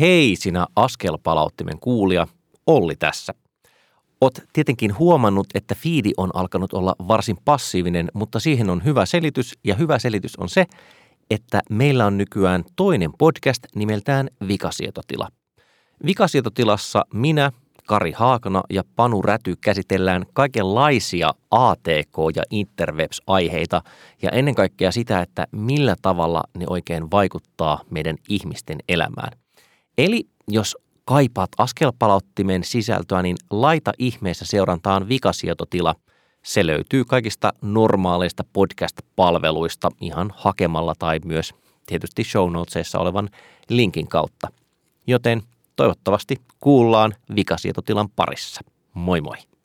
Hei sinä askelpalauttimen kuulija, Olli tässä. Oot tietenkin huomannut, että fiidi on alkanut olla varsin passiivinen, mutta siihen on hyvä selitys ja hyvä selitys on se, että meillä on nykyään toinen podcast nimeltään Vikasietotila. Vikasietotilassa minä, Kari Haakana ja Panu Räty käsitellään kaikenlaisia ATK- ja interwebs-aiheita ja ennen kaikkea sitä, että millä tavalla ne oikein vaikuttaa meidän ihmisten elämään. Eli jos kaipaat askelpalauttimen sisältöä, niin laita ihmeessä seurantaan vikasietotila. Se löytyy kaikista normaaleista podcast-palveluista ihan hakemalla tai myös tietysti show notesissa olevan linkin kautta. Joten toivottavasti kuullaan vikasietotilan parissa. Moi moi!